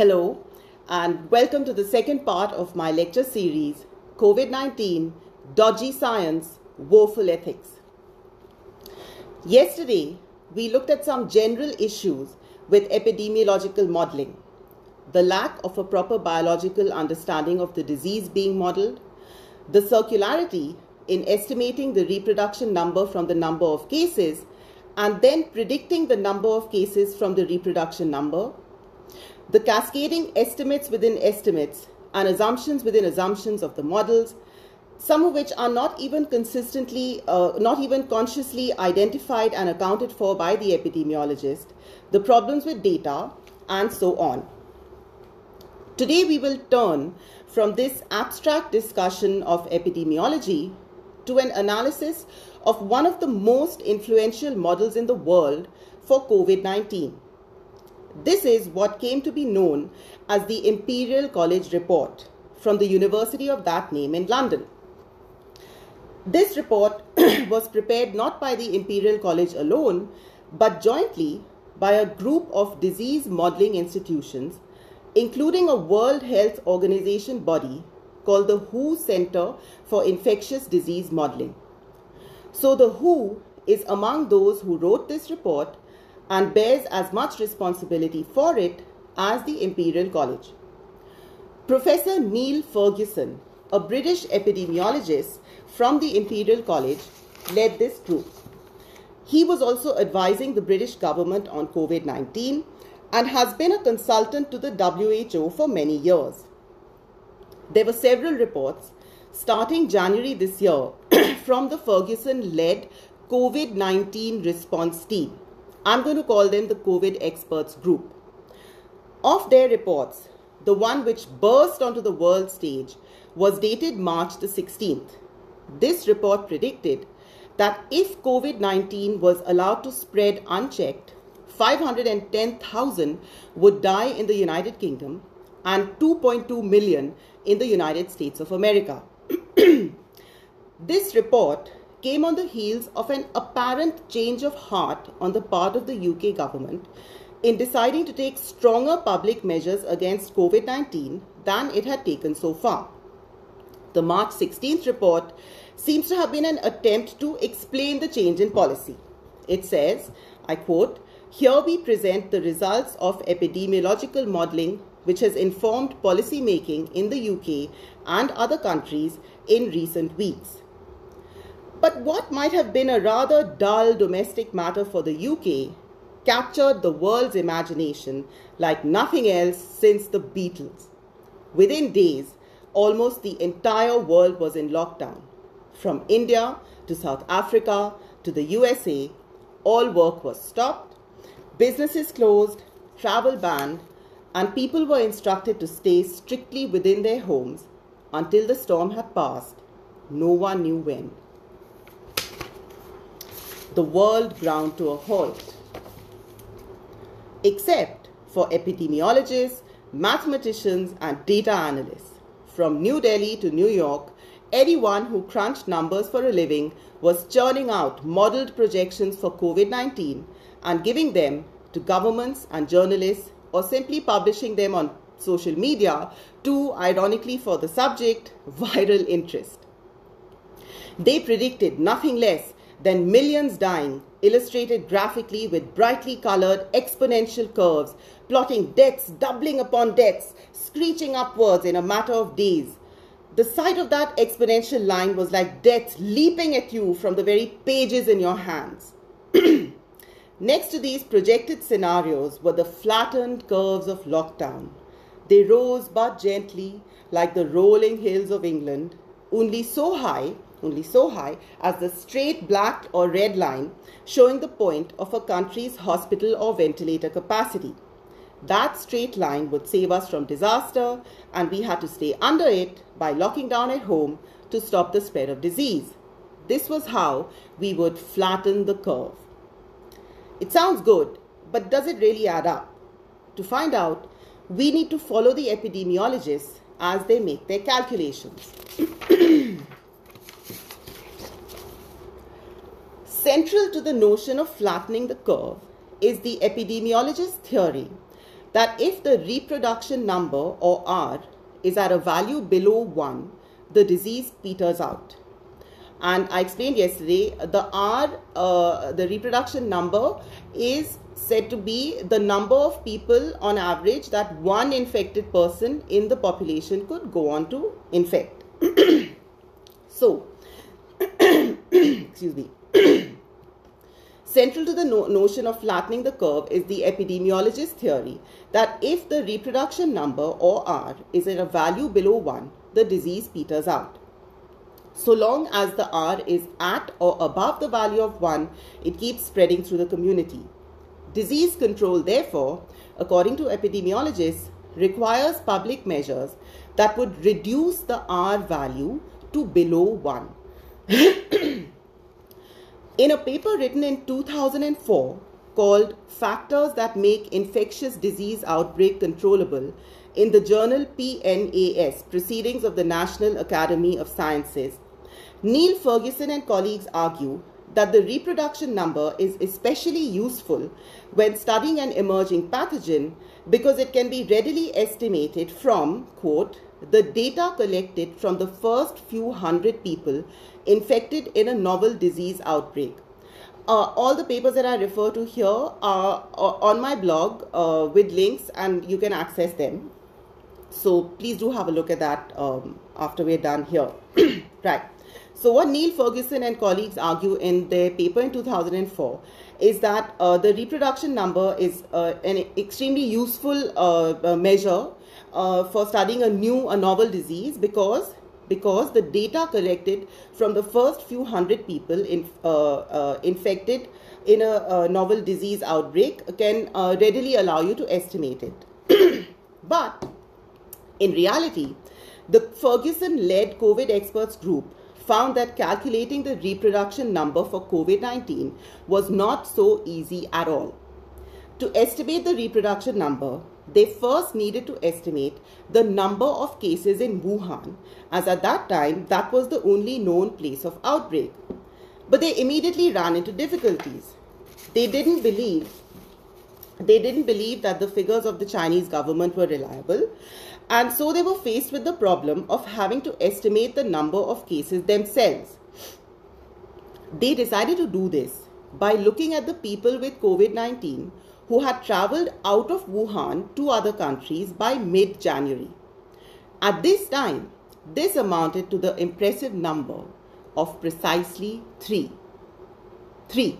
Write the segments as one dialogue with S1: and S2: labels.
S1: Hello, and welcome to the second part of my lecture series COVID 19 Dodgy Science, Woeful Ethics. Yesterday, we looked at some general issues with epidemiological modeling the lack of a proper biological understanding of the disease being modeled, the circularity in estimating the reproduction number from the number of cases, and then predicting the number of cases from the reproduction number the cascading estimates within estimates and assumptions within assumptions of the models, some of which are not even consistently, uh, not even consciously identified and accounted for by the epidemiologist, the problems with data, and so on. Today, we will turn from this abstract discussion of epidemiology to an analysis of one of the most influential models in the world for COVID 19 this is what came to be known as the Imperial College Report from the University of that name in London. This report was prepared not by the Imperial College alone, but jointly by a group of disease modeling institutions, including a World Health Organization body called the WHO Center for Infectious Disease Modeling. So, the WHO is among those who wrote this report and bears as much responsibility for it as the Imperial College. Professor Neil Ferguson, a British epidemiologist from the Imperial College, led this group. He was also advising the British government on COVID 19 and has been a consultant to the WHO for many years. There were several reports starting January this year from the Ferguson led COVID 19 response team I'm going to call them the COVID experts group. Of their reports, the one which burst onto the world stage was dated March the 16th. This report predicted that if COVID 19 was allowed to spread unchecked, 510,000 would die in the United Kingdom and 2.2 million in the United States of America. this report came on the heels of an apparent change of heart on the part of the UK government in deciding to take stronger public measures against COVID 19 than it had taken so far. The March 16th report seems to have been an attempt to explain the change in policy. It says, I quote, here we present the results of epidemiological modelling which has informed policy making in the UK and other countries in recent weeks. But what might have been a rather dull domestic matter for the UK captured the world's imagination like nothing else since the Beatles. Within days, almost the entire world was in lockdown. From India to South Africa to the USA, all work was stopped, businesses closed, travel banned, and people were instructed to stay strictly within their homes until the storm had passed. No one knew when the world ground to a halt. Except for epidemiologists, mathematicians, and data analysts. From New Delhi to New York, anyone who crunched numbers for a living was churning out modeled projections for COVID 19 and giving them to governments and journalists or simply publishing them on social media to, ironically for the subject, viral interest. They predicted nothing less then millions dying, illustrated graphically with brightly colored exponential curves, plotting deaths doubling upon deaths, screeching upwards in a matter of days. The sight of that exponential line was like death leaping at you from the very pages in your hands. Next to these projected scenarios were the flattened curves of lockdown. They rose but gently, like the rolling hills of England, only so high only so high as the straight black or red line showing the point of a country's hospital or ventilator capacity. That straight line would save us from disaster, and we had to stay under it by locking down at home to stop the spread of disease. This was how we would flatten the curve. It sounds good, but does it really add up? To find out, we need to follow the epidemiologists as they make their calculations. Central to the notion of flattening the curve is the epidemiologist's theory that if the reproduction number or R is at a value below 1, the disease peters out. And I explained yesterday the R, uh, the reproduction number, is said to be the number of people on average that one infected person in the population could go on to infect. so, excuse me. Central to the no- notion of flattening the curve is the epidemiologist theory that if the reproduction number or R is at a value below 1, the disease peters out. So long as the R is at or above the value of 1, it keeps spreading through the community. Disease control, therefore, according to epidemiologists, requires public measures that would reduce the R value to below 1. in a paper written in 2004 called Factors That Make Infectious Disease Outbreak Controllable in the journal PNAS, Proceedings of the National Academy of Sciences, Neil Ferguson and colleagues argue that the reproduction number is especially useful when studying an emerging pathogen because it can be readily estimated from, quote, the data collected from the first few hundred people infected in a novel disease outbreak. Uh, all the papers that I refer to here are, on my blog uh, with links and you can access them. So please do have a look at that um, after we're done here. right. So what Neil Ferguson and colleagues argue in their paper in 2004 is that uh, the reproduction number is uh, an extremely useful uh, uh measure uh, for studying a new, a novel disease because because the data collected from the first few hundred people in, uh, infected in a, a, novel disease outbreak can readily allow you to estimate it. but in reality, the Ferguson led COVID experts group found that calculating the reproduction number for COVID 19 was not so easy at all. To estimate the reproduction number, they first needed to estimate the number of cases in Wuhan, as at that time that was the only known place of outbreak. But they immediately ran into difficulties. They didn't believe they didn't believe that the figures of the Chinese government were reliable and so they were faced with the problem of having to estimate the number of cases themselves. They decided to do this by looking at the people with COVID 19 who had traveled out of Wuhan to other countries by mid January. At this time, this amounted to the impressive number of precisely three. Three.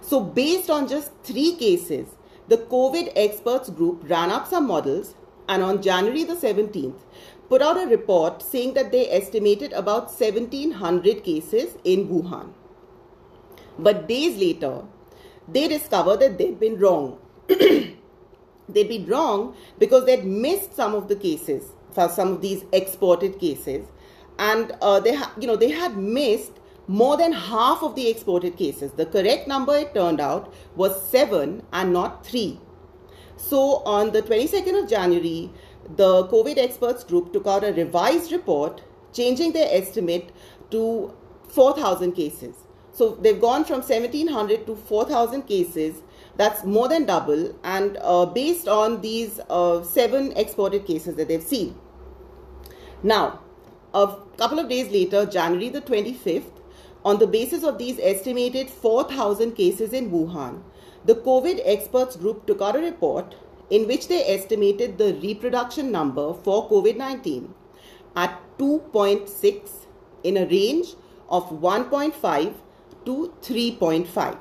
S1: So, based on just three cases, the COVID experts group ran up some models and on January the 17th put out a report saying that they estimated about 1700 cases in Wuhan. But days later, they discovered that they'd been wrong. they'd been wrong because they'd missed some of the cases some of these exported cases, and uh, they, you know, they had missed more than half of the exported cases. The correct number, it turned out, was seven and not three. So on the 22nd of January, the COVID experts group took out a revised report changing their estimate to 4,000 cases. So they've gone from 1,700 to 4,000 cases. That's more than double, and uh, based on these uh, seven exported cases that they've seen. Now, a couple of days later, January the 25th, on the basis of these estimated 4,000 cases in Wuhan, the COVID experts group took out a report in which they estimated the reproduction number for COVID 19 at 2.6 in a range of 1.5 to 3.5.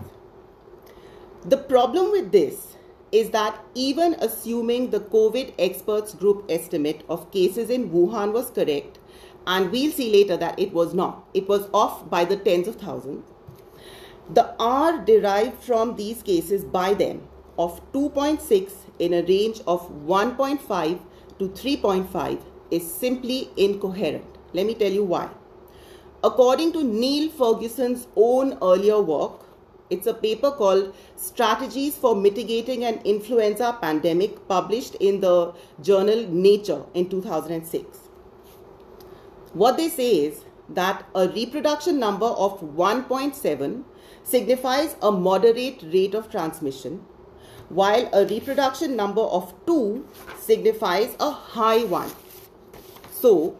S1: The problem with this is that even assuming the COVID experts group estimate of cases in Wuhan was correct, and we'll see later that it was not, it was off by the tens of thousands the R derived from these cases by them of 2.6 in a range of 1.5 to 3.5 is simply incoherent. Let me tell you why. According to Neil Ferguson's own earlier work, it's a paper called Strategies for Mitigating an Influenza Pandemic, published in the journal Nature in 2006. What they say is that a reproduction number of 1.7 signifies a moderate rate of transmission, while a reproduction number of 2 signifies a high one. So,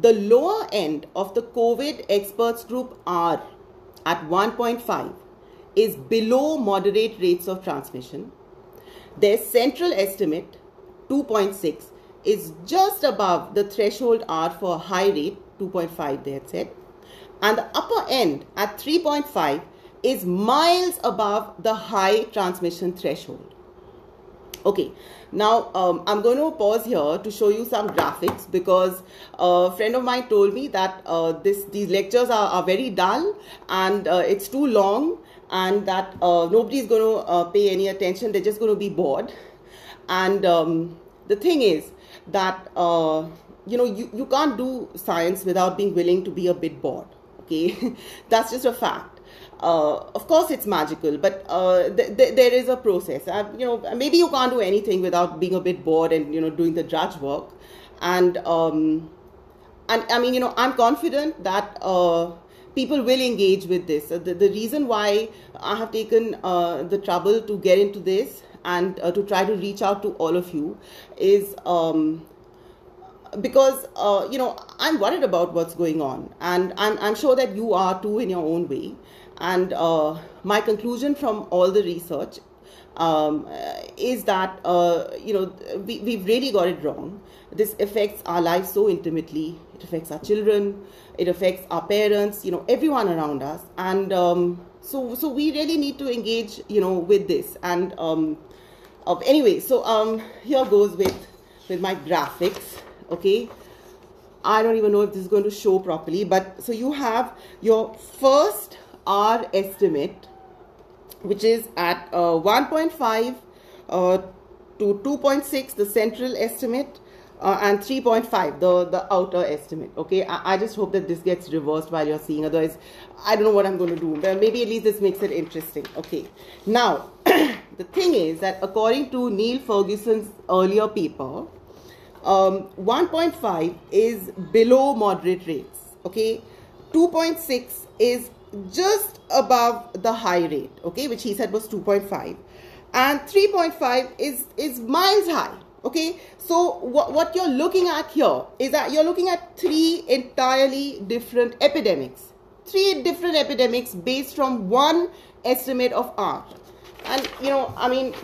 S1: the lower end of the COVID experts group R at 1.5 is below moderate rates of transmission. Their central estimate, 2.6, is just above the threshold R for high rate, 2.5 they had said. And the upper end at 3.5 is miles above the high transmission threshold. Okay, now um, I'm going to pause here to show you some graphics because a friend of mine told me that uh, this these lectures are, are very dull and uh, it's too long and that uh, is going to uh, pay any attention. They're just going to be bored. And um, the thing is that uh, you know you, you can't do science without being willing to be a bit bored. Okay, that's just a fact uh, of course it's magical but uh, th- th- there is a process. Uh, you know maybe you can't do anything without being a bit bored and you know doing the drudge work. And um, and i mean you know i'm confident that uh, people will engage with this. The, the reason why i have taken uh, the trouble to get into this and uh, to try to reach out to all of you is um, because uh, you know I'm worried about what's going on, and I'm I'm sure that you are too in your own way. And uh, my conclusion from all the research um, is that uh, you know we, we've really got it wrong. This affects our lives so intimately. It affects our children. It affects our parents. You know everyone around us. And um, so so we really need to engage. You know with this. And um, of anyway, so um, here goes with with my graphics. Okay. I don't even know if this is going to show properly, but so you have your first R estimate, which is at uh, 1.5 uh, to 2.6, the central estimate, uh, and 3.5, the, the outer estimate. Okay, I, I, just hope that this gets reversed while you're seeing. Otherwise, I don't know what I'm going to do. But maybe at least this makes it interesting. Okay, now the thing is that according to Neil Ferguson's earlier paper, um, 1.5 is below moderate rates. Okay, 2.6 is just above the high rate, okay, which he said was 2.5. And 3.5 is, is miles high, okay. So what, what you're looking at here is that you're looking at three entirely different epidemics. Three different epidemics based from one estimate of R. And, you know, I mean,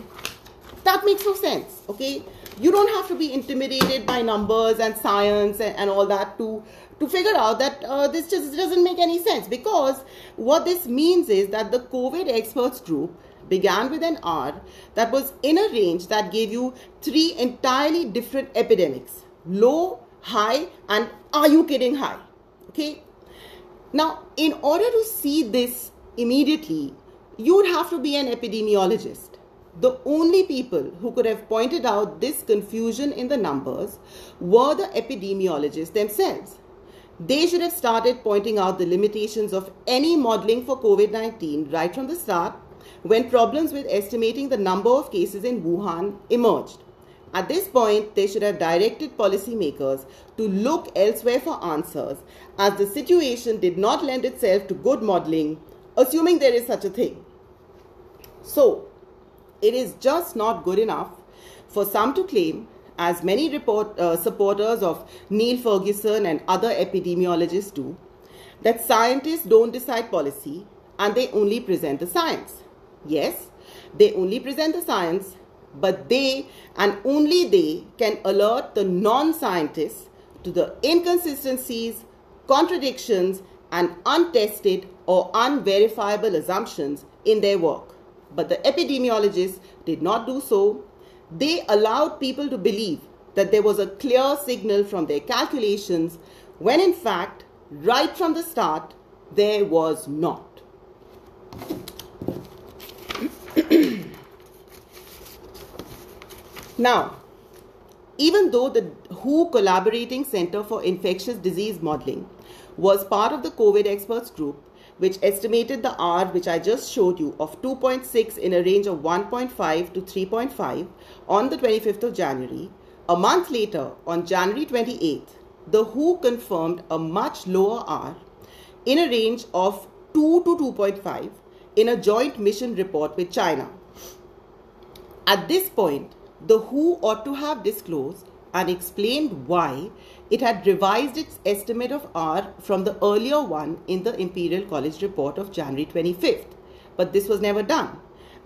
S1: that makes no sense, okay. You don't have to be intimidated by numbers and science and, and all that to to figure out that uh, this just doesn't make any sense because what this means is that the COVID experts group began with an R that was in a range that gave you three entirely different epidemics low, high, and are you kidding high? Okay. Now, in order to see this immediately, you would have to be an epidemiologist. The only people who could have pointed out this confusion in the numbers were the epidemiologists themselves. They should have started pointing out the limitations of any modeling for COVID 19 right from the start when problems with estimating the number of cases in Wuhan emerged. At this point, they should have directed policymakers to look elsewhere for answers as the situation did not lend itself to good modeling, assuming there is such a thing. So, it is just not good enough for some to claim as many report, uh, supporters of Neil Ferguson and other epidemiologists do, that scientists don't decide policy and they only present the science. Yes, they only present the science, but they and only they can alert the non scientists to the inconsistencies, contradictions, and untested or unverifiable assumptions in their work. But the epidemiologists did not do so they allowed people to believe that there was a clear signal from their calculations when in fact, right from the start, there was not. now, even though the WHO Collaborating Center for Infectious Disease Modeling was part of the COVID experts group, which estimated the R, which I just showed you, of 2.6 in a range of 1.5 to 3.5 on the 25th of January. A month later, on January 28th, the WHO confirmed a much lower R in a range of 2 to 2.5 in a joint mission report with China. At this point, the WHO ought to have disclosed and explained why it had revised its estimate of R from the earlier one in the Imperial College report of January 25th. But this was never done.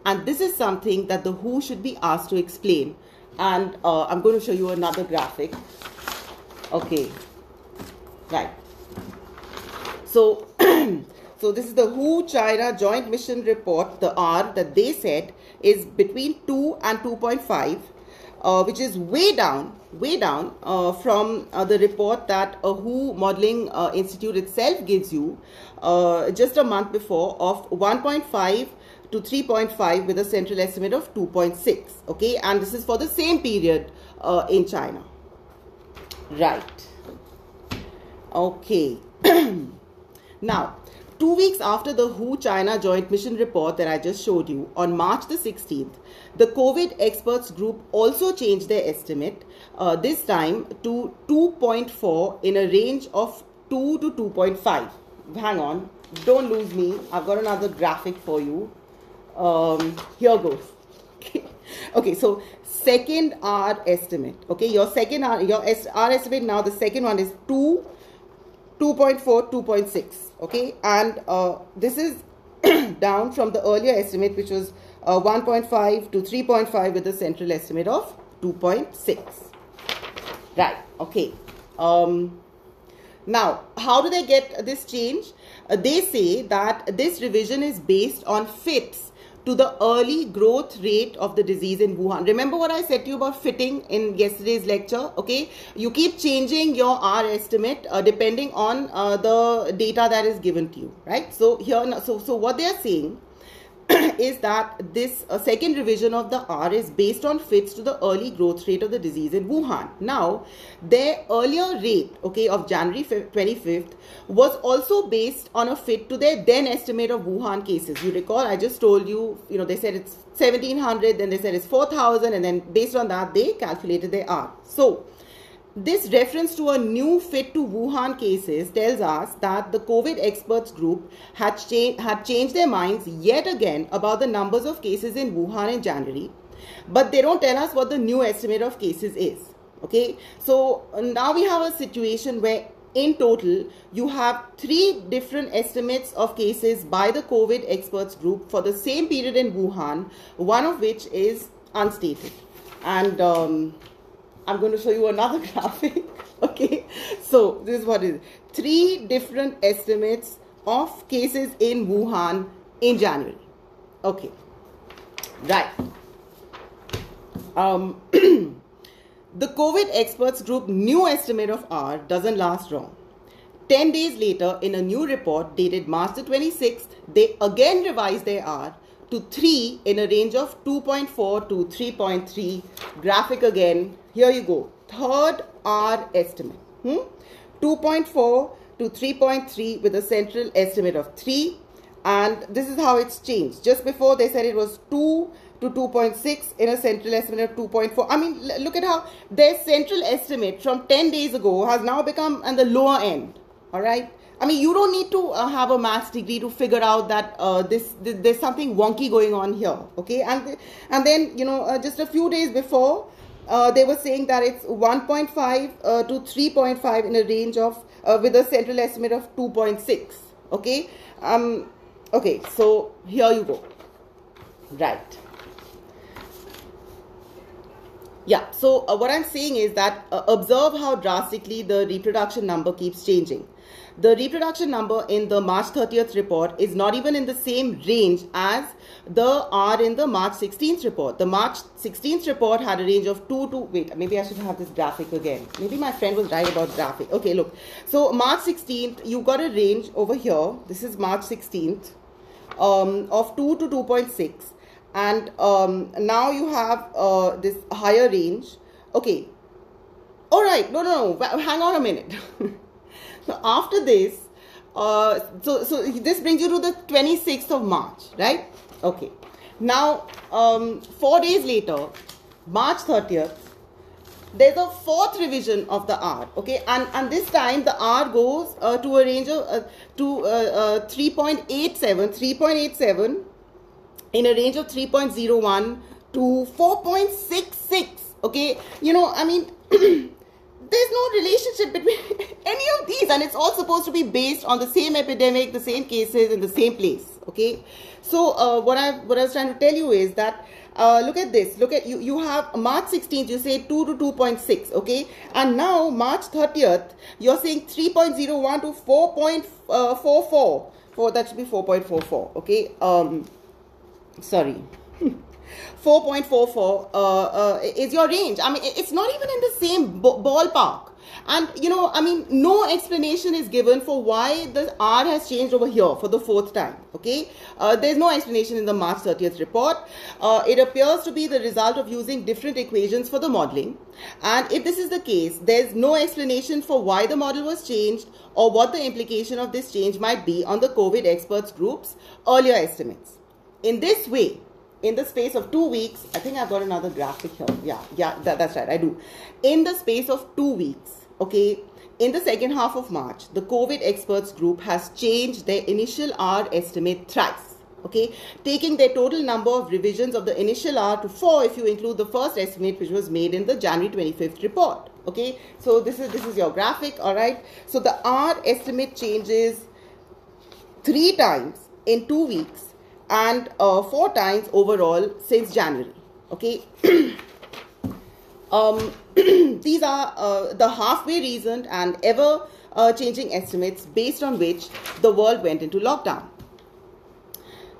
S1: And this is something that the WHO should be asked to explain. And uh, I'm going to show you another graphic. Okay, right. So, so this is the WHO China Joint Mission Report, the R that they said is between 2 and 2.5 uh, which is way down, way down uh, from uh, the report that a WHO Modeling uh, Institute itself gives you uh, just a month before of 1.5 to 3.5 with a central estimate of 2.6. Okay, and this is for the same period uh, in China. Right. Okay. now, Two weeks after the WHO China Joint Mission report that I just showed you, on March the 16th, the COVID experts group also changed their estimate, uh, this time to 2.4 in a range of 2 to 2.5. Hang on, don't lose me. I've got another graphic for you. Um, here goes. okay, so second R estimate. Okay, your second R, your R estimate now, the second one is 2 2.4, 2.6. Okay, and uh, this is down from the earlier estimate, which was uh, 1.5 to 3.5 with a central estimate of 2.6. Right, okay. Um, now, how do they get this change? Uh, they say that this revision is based on FITs to the early growth rate of the disease in Wuhan. Remember what I said to you about fitting in yesterday's lecture? Okay, you keep changing your R estimate uh, depending on uh, the data that is given to you, right? So here, so so what they are saying is that this uh, second revision of the R is based on fits to the early growth rate of the disease in Wuhan. Now, their earlier rate, okay, of January 25th was also based on a fit to their then estimate of Wuhan cases. You recall, I just told you, you know, they said it's 1700, then they said it's 4000, and then based on that, they calculated their R. So, this reference to a new fit to Wuhan cases tells us that the COVID experts group had, cha- had changed their minds yet again about the numbers of cases in Wuhan in January, but they don't tell us what the new estimate of cases is. Okay, so now we have a situation where in total you have three different estimates of cases by the COVID experts group for the same period in Wuhan, one of which is unstated. And um, I'm going to show you another graphic. okay, so this is what is three different estimates of cases in Wuhan in January. Okay, right. Um, the COVID experts group new estimate of R doesn't last long. 10 days later, in a new report dated March the 26th, they again revised their R to 3 in a range of 2.4 to 3.3. Graphic again. Here you go. Third R estimate. Hmm? 2.4 to 3.3 with a central estimate of 3. And this is how it's changed. Just before they said it was 2 to 2.6 in a central estimate of 2.4. I mean, look at how their central estimate from 10 days ago has now become on the lower end. All right. I mean, you don't need to uh, have a maths degree to figure out that uh, this, this, there's something wonky going on here. Okay, and and then you know uh, just a few days before uh, they were saying that it's 1.5 uh, to 3.5 in a range of uh, with a central estimate of 2.6. Okay, um, okay, so here you go. Right. Yeah, so what I'm saying is that observe how drastically the reproduction number keeps changing the reproduction number in the March 30th report is not even in the same range as the R in the March 16th report. The March 16th report had a range of 2 to, wait, maybe I should have this graphic again. Maybe my friend was right about graphic. Okay, look. So March 16th, you got a range over here. This is March 16th um, of 2 to 2.6. And um, now you have uh, this higher range. Okay. All right. No, no, no. Hang on a minute. So after this, uh, so so this brings you to the 26th of March, right? Okay. Now, um, four days later, March 30th, there's a fourth revision of the R, okay, and and this time the R goes uh, to a range of uh, to uh, uh 3.87, 3.87 in a range of 3.01 to to 4.66. Okay, you know, I mean, there's no relationship between any of these, and it's all supposed to be based on the same epidemic, the same cases, in the same place. Okay, so uh, what I what I was trying to tell you is that uh, look at this. Look at you. You have March 16th. You say 2 to 2.6. Okay, and now March 30th, you're saying 3.01 to 4.44. For that should be 4.44. Okay. Um, sorry. 4.44 uh, uh, is your range. I mean, it's not even in the same ballpark. And, you know, I mean, no explanation is given for why the R has changed over here for the fourth time. Okay. Uh, there's no explanation in the March 30th report. Uh, it appears to be the result of using different equations for the modeling. And if this is the case, there's no explanation for why the model was changed or what the implication of this change might be on the COVID experts group's earlier estimates. In this way, in the space of two weeks, I think I've got another graphic here. Yeah, yeah, that, that's right, I do. In the space of two weeks, okay, in the second half of March, the COVID experts group has changed their initial R estimate thrice. Okay, taking their total number of revisions of the initial R to four if you include the first estimate which was made in the January 25th report. Okay, so this is this is your graphic. All right, so the R estimate changes three times in two weeks and uh, four times overall since January. Okay. um, these are uh, the halfway reasoned and ever uh, changing estimates based on which the world went into lockdown.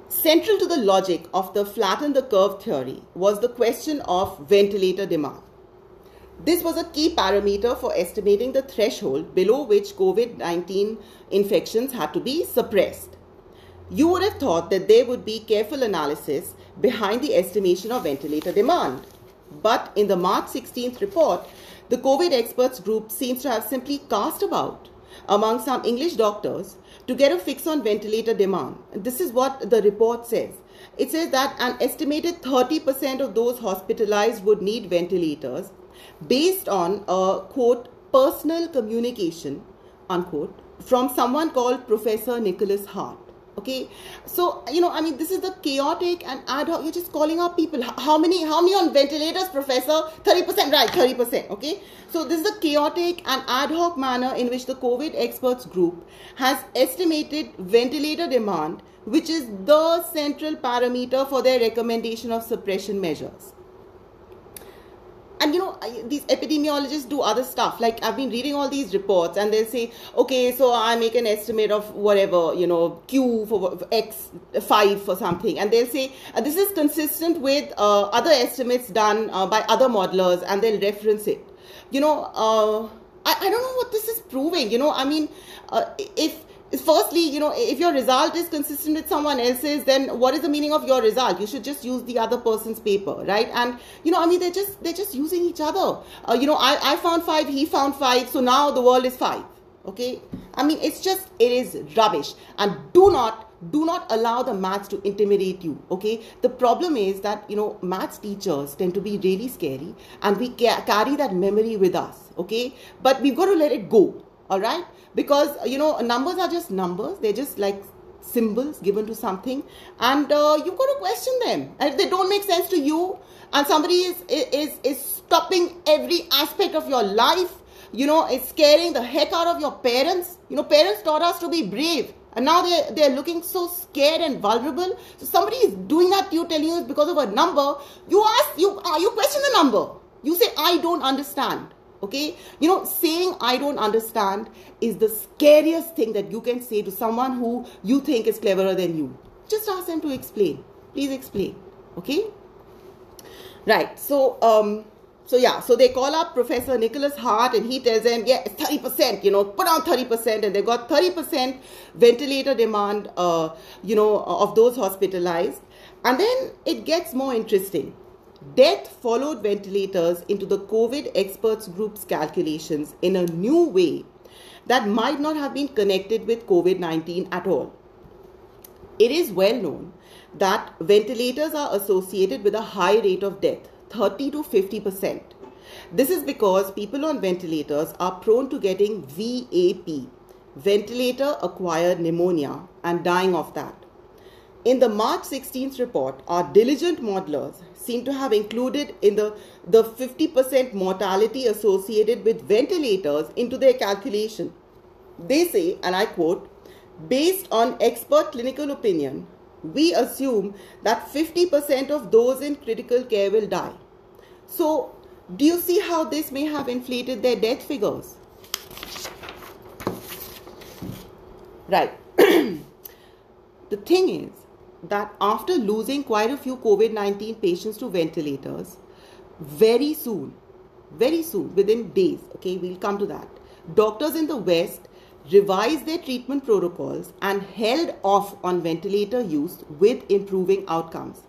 S1: Central to the logic of the flatten the curve theory was the question of ventilator demand. This was a key parameter for estimating the threshold below which COVID 19 infections had to be suppressed. You would have thought that there would be careful analysis behind the estimation of ventilator demand. But in the March 16th report, the COVID experts group seems to have simply cast about among some English doctors to get a fix on ventilator demand. This is what the report says. It says that an estimated 30% of those hospitalized would need ventilators based on a quote personal communication unquote from someone called Professor Nicholas Hart okay? So you know i mean this is the chaotic and ad hoc. You're just calling out people. How many how many on ventilators professor? 30% right? 30% okay? So this is the chaotic and ad hoc manner in which the covid experts group has estimated ventilator demand which is the central parameter for their recommendation of suppression measures and you know these epidemiologists do other stuff. Like i've been reading all these reports and they'll say okay so i make an estimate of whatever you know q for x 5 for something. And they'll say this is consistent with uh, other estimates done uh, by other modelers and they'll reference it. You know uh, I, I don't know what this is proving. You know i mean uh, if firstly you know if your result is consistent with someone else's then what is the meaning of your result? You should just use the other person's paper right? And you know i mean they're just they're just using each other. Uh, you know I, I found five he found five so now the world is five okay? I mean it's just it is rubbish. And do not do not allow the maths to intimidate you okay? The problem is that you know maths teachers tend to be really scary and we ca- carry that memory with us okay? But we've got to let it go all right? Because you know numbers are just numbers. They're just like symbols given to something. And uh, you've got to question them. And if they don't make sense to you. And somebody is is is stopping every aspect of your life. You know it's scaring the heck out of your parents. You know parents taught us to be brave. And now they're, they're looking so scared and vulnerable. So somebody is doing that to you telling you it's because of a number. You ask you uh, you question the number. You say i don't understand okay? You know saying i don't understand is the scariest thing that you can say to someone who you think is cleverer than you. Just ask them to explain. Please explain. Okay? Right. So um so yeah. So they call up professor nicholas hart and he tells them yeah it's 30% you know put on 30% and they got 30% ventilator demand uh, you know of those hospitalized. And then it gets more interesting Death followed ventilators into the COVID experts group's calculations in a new way that might not have been connected with COVID 19 at all. It is well known that ventilators are associated with a high rate of death, 30 to 50%. This is because people on ventilators are prone to getting VAP, ventilator acquired pneumonia, and dying of that. In the March 16th report, our diligent modelers seem to have included in the, the 50% mortality associated with ventilators into their calculation. They say, and I quote, based on expert clinical opinion, we assume that 50% of those in critical care will die. So, do you see how this may have inflated their death figures? Right. the thing is that after losing quite a few COVID 19 patients to ventilators, very soon, very soon, within days, okay, we'll come to that, doctors in the West revised their treatment protocols and held off on ventilator use with improving outcomes.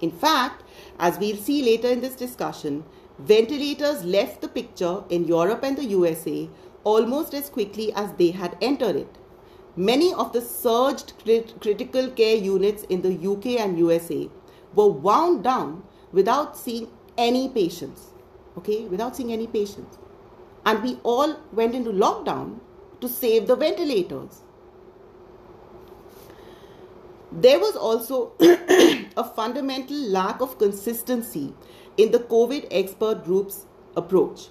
S1: In fact, as we'll see later in this discussion, ventilators left the picture in Europe and the USA almost as quickly as they had entered it. Many of the surged crit- critical care units in the UK and USA were wound down without seeing any patients. Okay, without seeing any patients. And we all went into lockdown to save the ventilators. There was also a fundamental lack of consistency in the COVID expert group's approach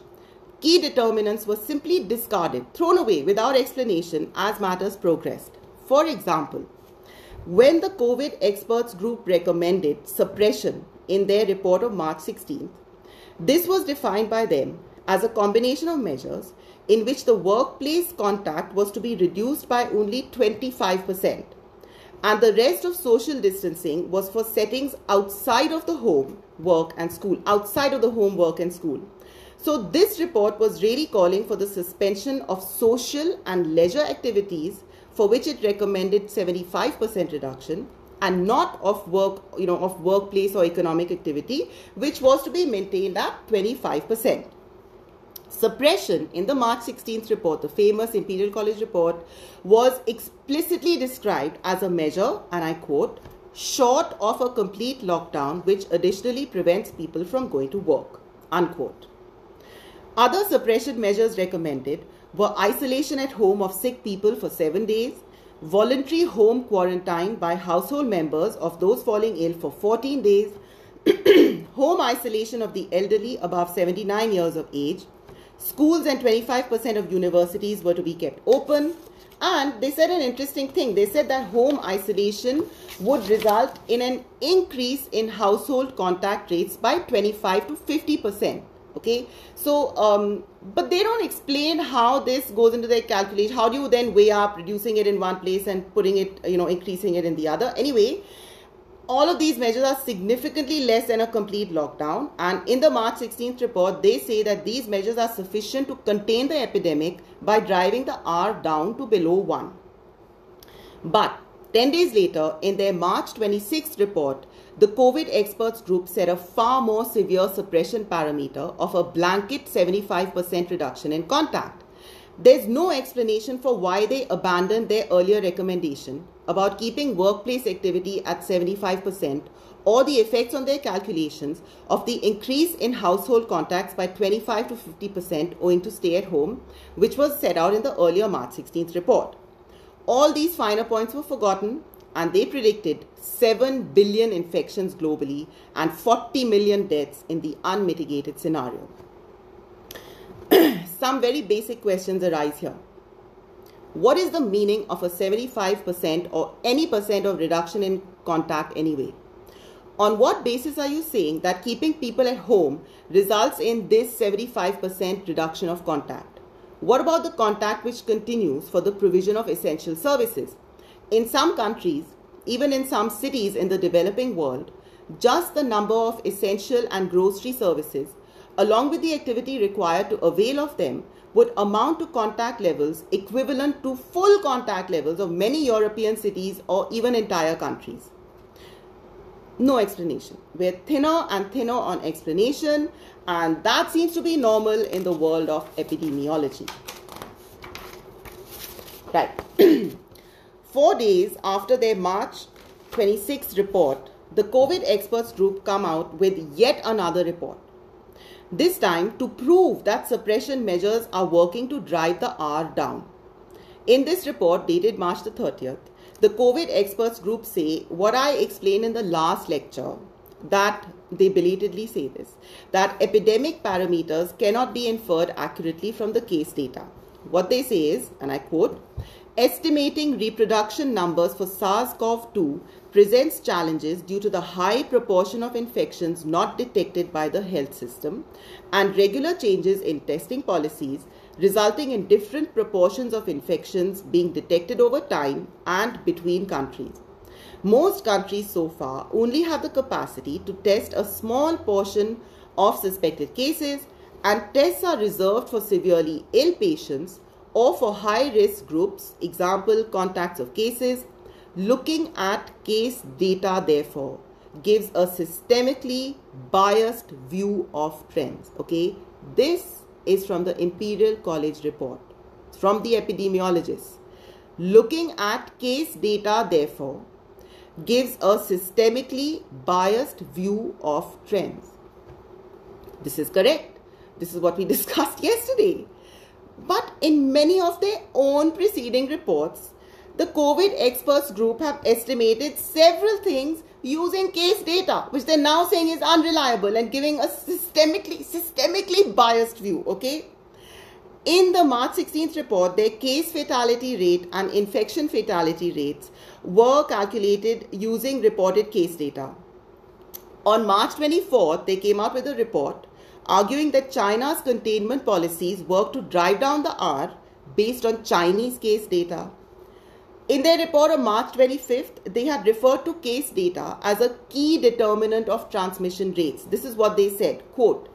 S1: key determinants were simply discarded, thrown away without explanation as matters progressed. For example, when the COVID experts group recommended suppression in their report of March 16th, this was defined by them as a combination of measures in which the workplace contact was to be reduced by only 25%, and the rest of social distancing was for settings outside of the home, work, and school, outside of the home, work, and school. So, this report was really calling for the suspension of social and leisure activities for which it recommended 75% reduction and not of work, you know, of workplace or economic activity, which was to be maintained at 25%. Suppression in the March 16th report, the famous Imperial College report, was explicitly described as a measure, and I quote, short of a complete lockdown, which additionally prevents people from going to work, unquote. Other suppression measures recommended were isolation at home of sick people for seven days, voluntary home quarantine by household members of those falling ill for 14 days, home isolation of the elderly above 79 years of age, schools and 25% of universities were to be kept open. And they said an interesting thing. They said that home isolation would result in an increase in household contact rates by 25 to 50 percent okay? So um, but they don't explain how this goes into their calculation. How do you then weigh up reducing it in one place and putting it you know increasing it in the other? Anyway all of these measures are significantly less than a complete lockdown. And in the march 16th report they say that these measures are sufficient to contain the epidemic by driving the r down to below 1 but 10 days later in their march 26 report the COVID experts group set a far more severe suppression parameter of a blanket 75% reduction in contact. There's no explanation for why they abandoned their earlier recommendation about keeping workplace activity at 75% or the effects on their calculations of the increase in household contacts by 25 to 50% owing to stay at home, which was set out in the earlier March 16th report. All these finer points were forgotten and they predicted 7 billion infections globally and 40 million deaths in the unmitigated scenario. Some very basic questions arise here. What is the meaning of a 75% or any percent of reduction in contact anyway? On what basis are you saying that keeping people at home results in this 75% reduction of contact? What about the contact which continues for the provision of essential services? In some countries, even in some cities in the developing world, just the number of essential and grocery services, along with the activity required to avail of them, would amount to contact levels equivalent to full contact levels of many European cities or even entire countries. No explanation. We're thinner and thinner on explanation, and that seems to be normal in the world of epidemiology. Right. Four days after their March 26 report, the COVID experts group come out with yet another report. This time to prove that suppression measures are working to drive the R down. In this report, dated March the 30th, the COVID experts group say what I explained in the last lecture that they belatedly say this that epidemic parameters cannot be inferred accurately from the case data. What they say is, and I quote, estimating reproduction numbers for SARS CoV 2 presents challenges due to the high proportion of infections not detected by the health system and regular changes in testing policies resulting in different proportions of infections being detected over time and between countries. Most countries so far only have the capacity to test a small portion of suspected cases, and tests are reserved for severely ill patients or for high risk groups, example, contacts of cases. Looking at case data, therefore, gives a systemically biased view of trends. Okay, this is from the Imperial College report, from the epidemiologists. Looking at case data, therefore, gives a systemically biased view of trends. This is correct. This is what we discussed yesterday. But in many of their own preceding reports, the COVID experts group have estimated several things using case data, which they're now saying is unreliable and giving a systemically, systemically biased view. Okay. In the March 16th report, their case fatality rate and infection fatality rates were calculated using reported case data. On March 24th, they came out with a report arguing that China's containment policies work to drive down the R based on Chinese case data. In their report of March 25th, they had referred to case data as a key determinant of transmission rates. This is what they said, quote,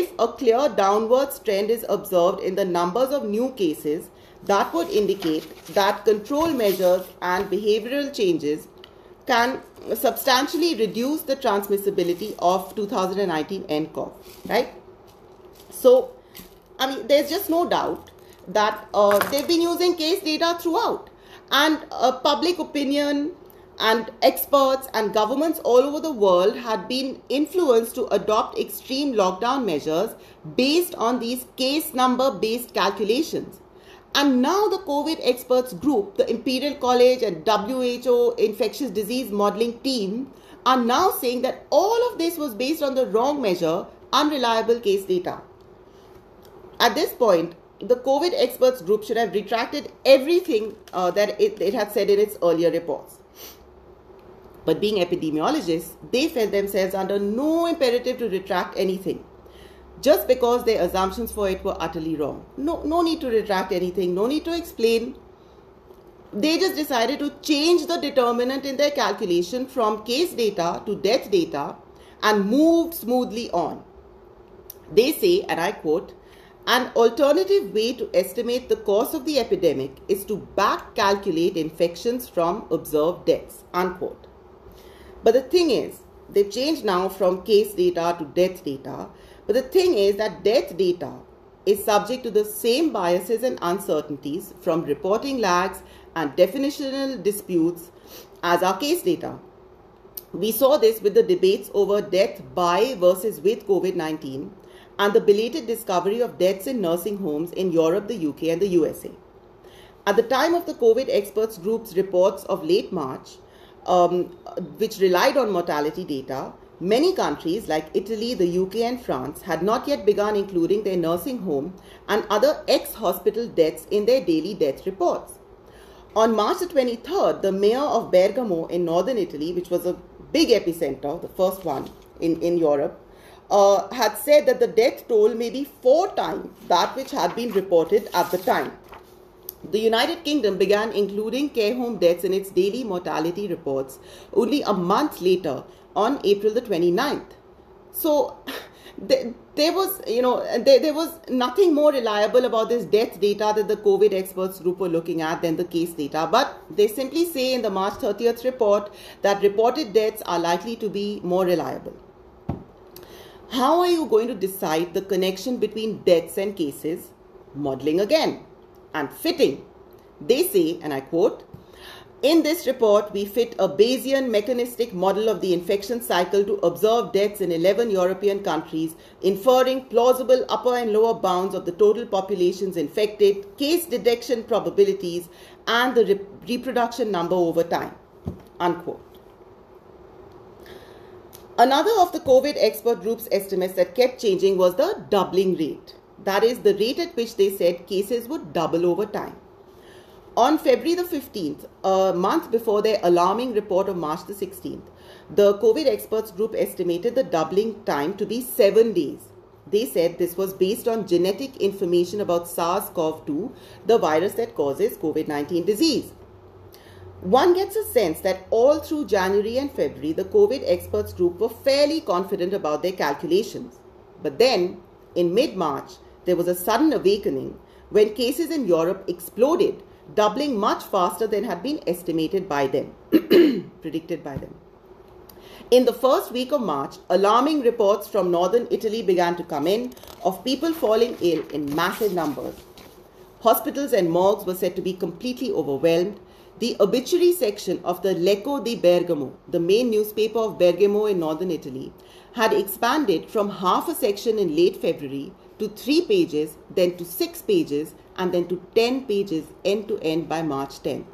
S1: if a clear downwards trend is observed in the numbers of new cases, that would indicate that control measures and behavioral changes can substantially reduce the transmissibility of 2019 nCoV, right? So, I mean, there's just no doubt that uh, they've been using case data throughout. And uh, public opinion, and experts and governments all over the world had been influenced to adopt extreme lockdown measures based on these case number based calculations. And now the COVID experts group, the Imperial College and WHO infectious disease modeling team, are now saying that all of this was based on the wrong measure, unreliable case data. At this point, the COVID experts group should have retracted everything uh, that it, it had said in its earlier reports. But being epidemiologists, they felt themselves under no imperative to retract anything just because their assumptions for it were utterly wrong. No, no need to retract anything, no need to explain. They just decided to change the determinant in their calculation from case data to death data and moved smoothly on. They say, and I quote, an alternative way to estimate the course of the epidemic is to back calculate infections from observed deaths. Unquote. But the thing is, they've changed now from case data to death data. But the thing is that death data is subject to the same biases and uncertainties from reporting lags and definitional disputes as our case data. We saw this with the debates over death by versus with COVID 19 and the belated discovery of deaths in nursing homes in Europe, the UK, and the USA. At the time of the COVID experts group's reports of late March, um, which relied on mortality data, many countries like Italy, the UK, and France had not yet begun including their nursing home and other ex hospital deaths in their daily death reports. On March the 23rd, the mayor of Bergamo in northern Italy, which was a big epicenter, the first one in, in Europe, uh, had said that the death toll may be four times that which had been reported at the time. The United Kingdom began including care home deaths in its daily mortality reports only a month later on April the 29th. So there, was, you know, there, there was nothing more reliable about this death data that the COVID experts group were looking at than the case data. But they simply say in the March 30th report that reported deaths are likely to be more reliable. How are you going to decide the connection between deaths and cases? Modeling again and fitting. They say, and I quote, In this report, we fit a Bayesian mechanistic model of the infection cycle to observe deaths in 11 European countries, inferring plausible upper and lower bounds of the total populations infected, case detection probabilities, and the re- reproduction number over time. Unquote. Another of the COVID expert group's estimates that kept changing was the doubling rate. That is, the rate at which they said cases would double over time. On February the 15th, a month before their alarming report of March the 16th, the COVID experts group estimated the doubling time to be seven days. They said this was based on genetic information about SARS CoV 2, the virus that causes COVID 19 disease. One gets a sense that all through January and February, the COVID experts group were fairly confident about their calculations. But then, in mid March, there was a sudden awakening when cases in Europe exploded doubling much faster than had been estimated by them, predicted by them. In the first week of March, alarming reports from northern Italy began to come in of people falling ill in massive numbers. Hospitals and morgues were said to be completely overwhelmed. The obituary section of the L'Eco di Bergamo, the main newspaper of Bergamo in northern Italy, had expanded from half a section in late February to three pages, then to six pages, and then to 10 pages end to end by March 10th.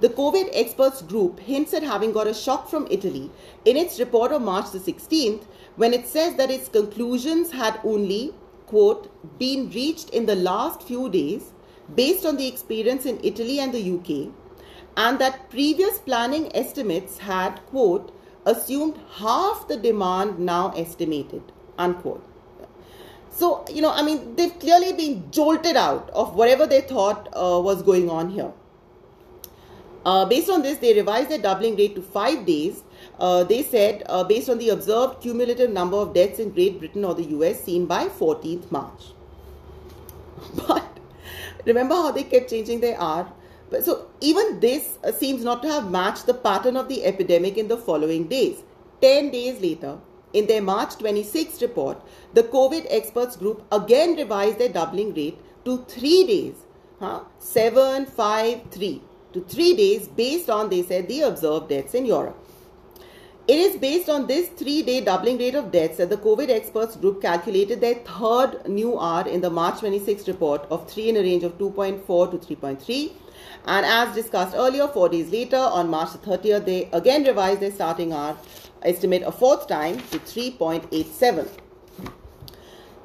S1: The COVID experts group hints at having got a shock from Italy in its report of March the 16th when it says that its conclusions had only, quote, been reached in the last few days based on the experience in Italy and the UK, and that previous planning estimates had, quote, assumed half the demand now estimated, unquote. So, you know, I mean, they've clearly been jolted out of whatever they thought uh, was going on here. Uh, based on this, they revised their doubling rate to five days. Uh, they said, uh, based on the observed cumulative number of deaths in Great Britain or the US seen by 14th March. But remember how they kept changing their R? But so even this uh, seems not to have matched the pattern of the epidemic in the following days. 10 days later, in their March 26 report, the COVID experts group again revised their doubling rate to three days, huh? seven, five, three, to three days based on, they said, the observed deaths in Europe. It is based on this three day doubling rate of deaths that the COVID experts group calculated their third new R in the March 26 report of 3 in a range of 2.4 to 3.3. And as discussed earlier, four days later, on March 30th, they again revised their starting R estimate a fourth time to 3.87.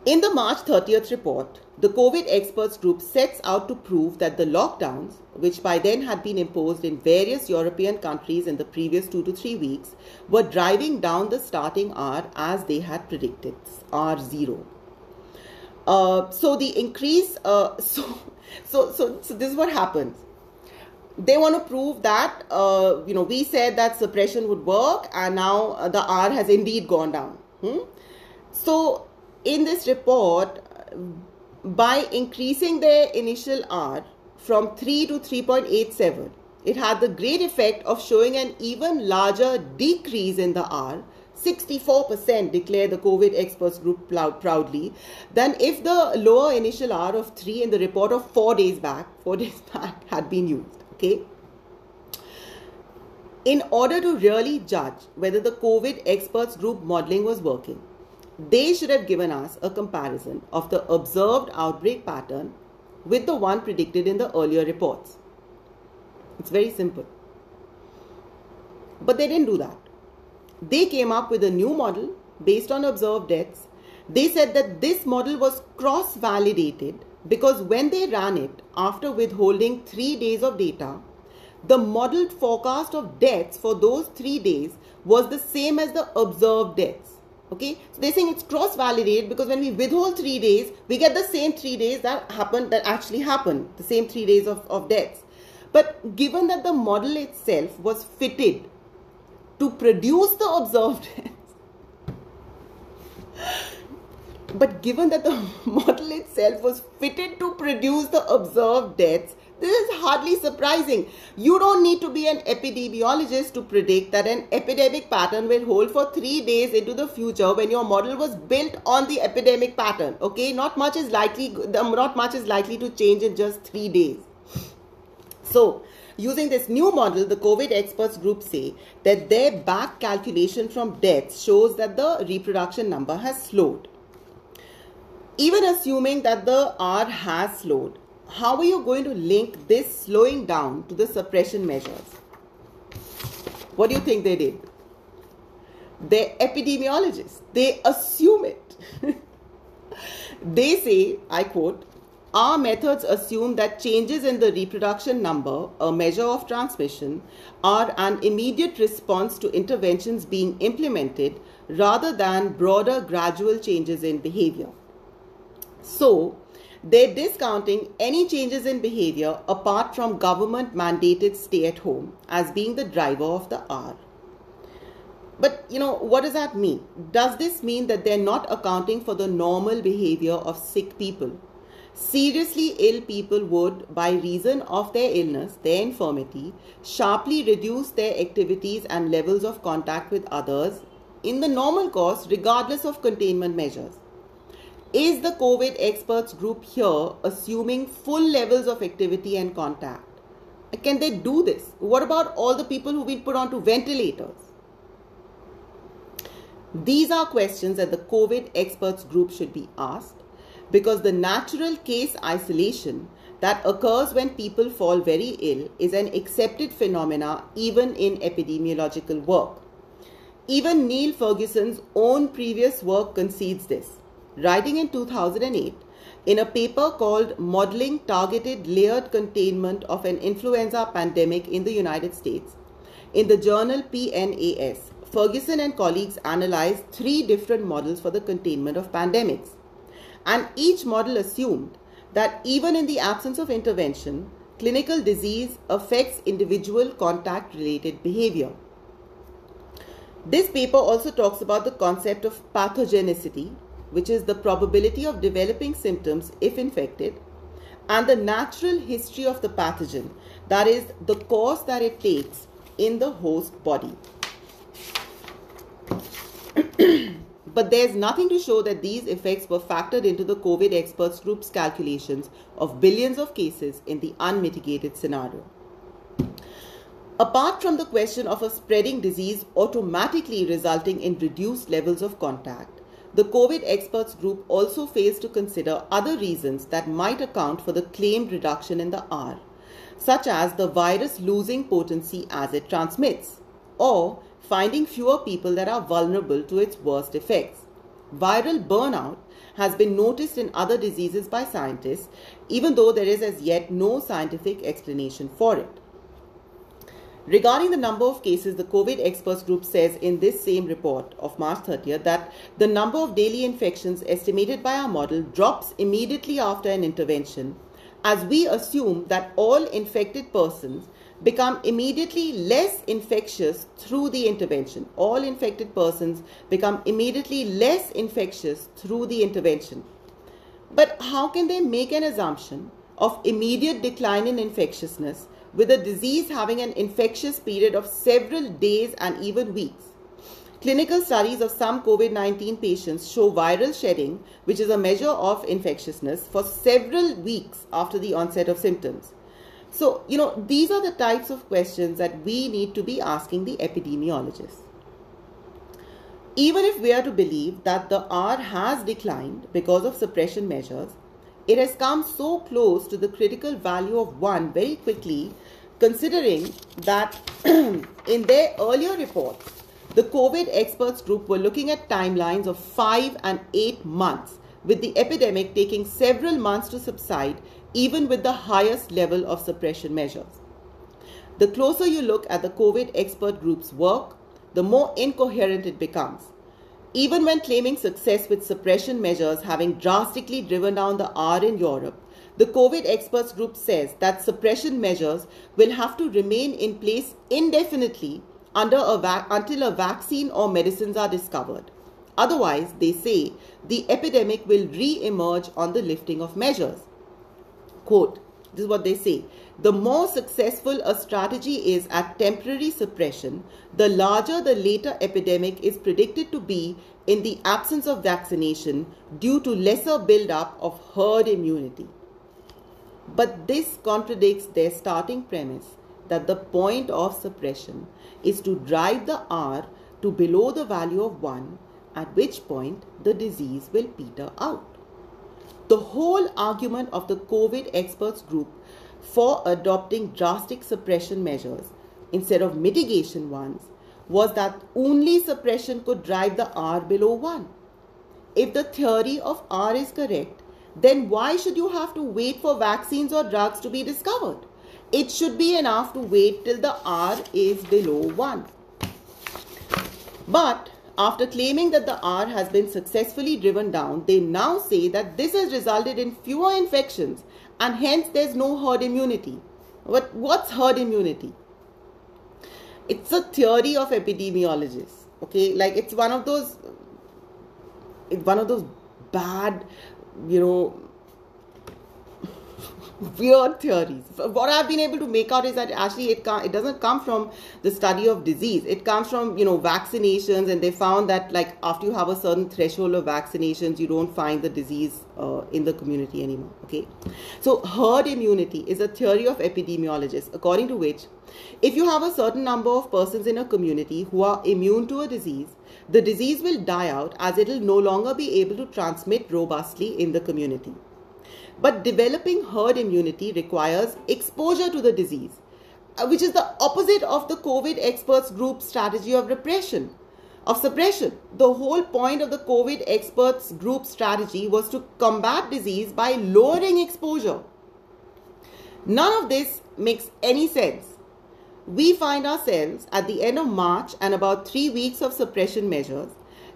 S1: In the March 30th report, the COVID experts group sets out to prove that the lockdowns, which by then had been imposed in various European countries in the previous two to three weeks, were driving down the starting R as they had predicted, R0. Uh, so the increase, uh, so, so, so, so this is what happens they want to prove that uh, you know we said that suppression would work and now uh, the r has indeed gone down hmm? so in this report by increasing their initial r from 3 to 3.87 it had the great effect of showing an even larger decrease in the r 64% declare the COVID experts group proudly, than if the lower initial R of 3 in the report of 4 days back, 4 days back had been used. In order to really judge whether the COVID experts group modeling was working, they should have given us a comparison of the observed outbreak pattern with the one predicted in the earlier reports. It's very simple. But they didn't do that. They came up with a new model based on observed deaths. They said that this model was cross validated because when they ran it after withholding three days of data, the modeled forecast of deaths for those three days was the same as the observed deaths. Okay, so they're saying it's cross validated because when we withhold three days, we get the same three days that happened that actually happened, the same three days of, of deaths. But given that the model itself was fitted to produce the observed deaths, but given that the model itself was fitted to produce the observed deaths, this is hardly surprising. You don't need to be an epidemiologist to predict that an epidemic pattern will hold for three days into the future when your model was built on the epidemic pattern. Okay, not much is likely. Um, not much is likely to change in just three days. So, Using this new model, the COVID experts group say that their back calculation from deaths shows that the reproduction number has slowed. Even assuming that the R has slowed, how are you going to link this slowing down to the suppression measures? What do you think they did? They're epidemiologists. They assume it. they say, I quote, our methods assume that changes in the reproduction number, a measure of transmission, are an immediate response to interventions being implemented rather than broader gradual changes in behavior. So, they're discounting any changes in behavior apart from government mandated stay at home as being the driver of the R. But you know, what does that mean? Does this mean that they're not accounting for the normal behavior of sick people? Seriously ill people would, by reason of their illness, their infirmity, sharply reduce their activities and levels of contact with others in the normal course, regardless of containment measures. Is the COVID experts group here assuming full levels of activity and contact? Can they do this? What about all the people who've been put onto ventilators? These are questions that the COVID experts group should be asked because the natural case isolation that occurs when people fall very ill is an accepted phenomena even in epidemiological work. Even Neil Ferguson's own previous work concedes this. Writing in 2008 in a paper called Modeling Targeted Layered Containment of an Influenza Pandemic in the United States, in the journal PNAS, Ferguson and colleagues analyzed three different models for the containment of pandemics and each model assumed that even in the absence of intervention, clinical disease affects individual contact related behavior. This paper also talks about the concept of pathogenicity, which is the probability of developing symptoms if infected, and the natural history of the pathogen, that is, the course that it takes in the host body. But there's nothing to show that these effects were factored into the COVID experts group's calculations of billions of cases in the unmitigated scenario. Apart from the question of a spreading disease automatically resulting in reduced levels of contact, the COVID experts group also fails to consider other reasons that might account for the claimed reduction in the R, such as the virus losing potency as it transmits, or finding fewer people that are vulnerable to its worst effects. Viral burnout has been noticed in other diseases by scientists, even though there is as yet no scientific explanation for it. Regarding the number of cases, the COVID experts group says in this same report of March 30th that the number of daily infections estimated by our model drops immediately after an intervention, as we assume that all infected persons become immediately less infectious through the intervention. All infected persons become immediately less infectious through the intervention. But how can they make an assumption of immediate decline in infectiousness with a disease having an infectious period of several days and even weeks? Clinical studies of some COVID 19 patients show viral shedding, which is a measure of infectiousness, for several weeks after the onset of symptoms. So, you know, these are the types of questions that we need to be asking the epidemiologists. Even if we are to believe that the R has declined because of suppression measures, it has come so close to the critical value of 1 very quickly, considering that in their earlier reports, the COVID experts group were looking at timelines of 5 and 8 months, with the epidemic taking several months to subside even with the highest level of suppression measures. The closer you look at the COVID expert group's work, the more incoherent it becomes. Even when claiming success with suppression measures having drastically driven down the R in Europe, the COVID experts group says that suppression measures will have to remain in place indefinitely under a until a vaccine or medicines are discovered. Otherwise, they say the epidemic will re emerge on the lifting of measures. Quote, this is what they say. The more successful a strategy is at temporary suppression, the larger the later epidemic is predicted to be in the absence of vaccination due to lesser buildup of herd immunity. But this contradicts their starting premise that the point of suppression is to drive the R to below the value of 1, at which point the disease will peter out. The whole argument of the COVID experts group for adopting drastic suppression measures instead of mitigation ones was that only suppression could drive the R below 1. If the theory of R is correct, then why should you have to wait for vaccines or drugs to be discovered? It should be enough to wait till the R is below 1. But after claiming that the R has been successfully driven down, they now say that this has resulted in fewer infections and hence there's no herd immunity. But what's herd immunity? It's a theory of epidemiologists. Okay, like it's one of those it's one of those bad, you know, weird theories. What I've been able to make out is that actually it it doesn't come from the study of disease. It comes from you know vaccinations, and they found that like after you have a certain threshold of vaccinations, you don't find the disease uh, in the community anymore. Okay, so herd immunity is a theory of epidemiologists according to which if you have a certain number of persons in a community who are immune to a disease, the disease will die out as it will no longer be able to transmit robustly in the community. But developing herd immunity requires exposure to the disease, uh, which is the opposite of the COVID experts group strategy of repression, of suppression. The whole point of the COVID experts group strategy was to combat disease by lowering exposure. None of this makes any sense. We find ourselves at the end of March and about three weeks of suppression measures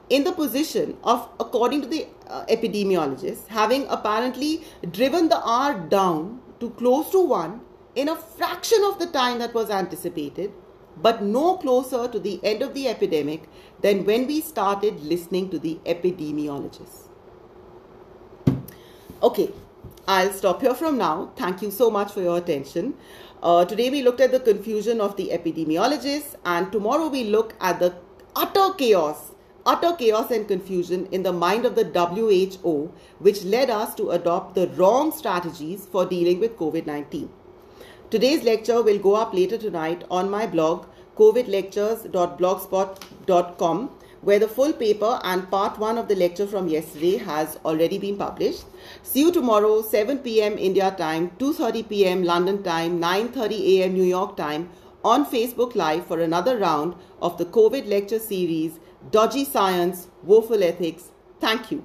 S1: in the position of, according to the uh, epidemiologists, having apparently driven the R down to close to 1 in a fraction of the time that was anticipated, but no closer to the end of the epidemic than when we started listening to the epidemiologists. Okay, I'll stop here from now. Thank you so much for your attention. Uh, today we looked at the confusion of the epidemiologists, and tomorrow we look at the utter chaos utter chaos and confusion in the mind of the WHO, which led us to adopt the wrong strategies for dealing with COVID 19. Today's lecture will go up later tonight on my blog, covidlectures.blogspot.com, where the full paper and part one of the lecture from yesterday has already been published. See you tomorrow, 7 p.m. India time, 2.30 p.m. London time, 9.30 a.m. New York time on Facebook Live for another round of the COVID lecture series Dodgy Science, Woeful Ethics. Thank you.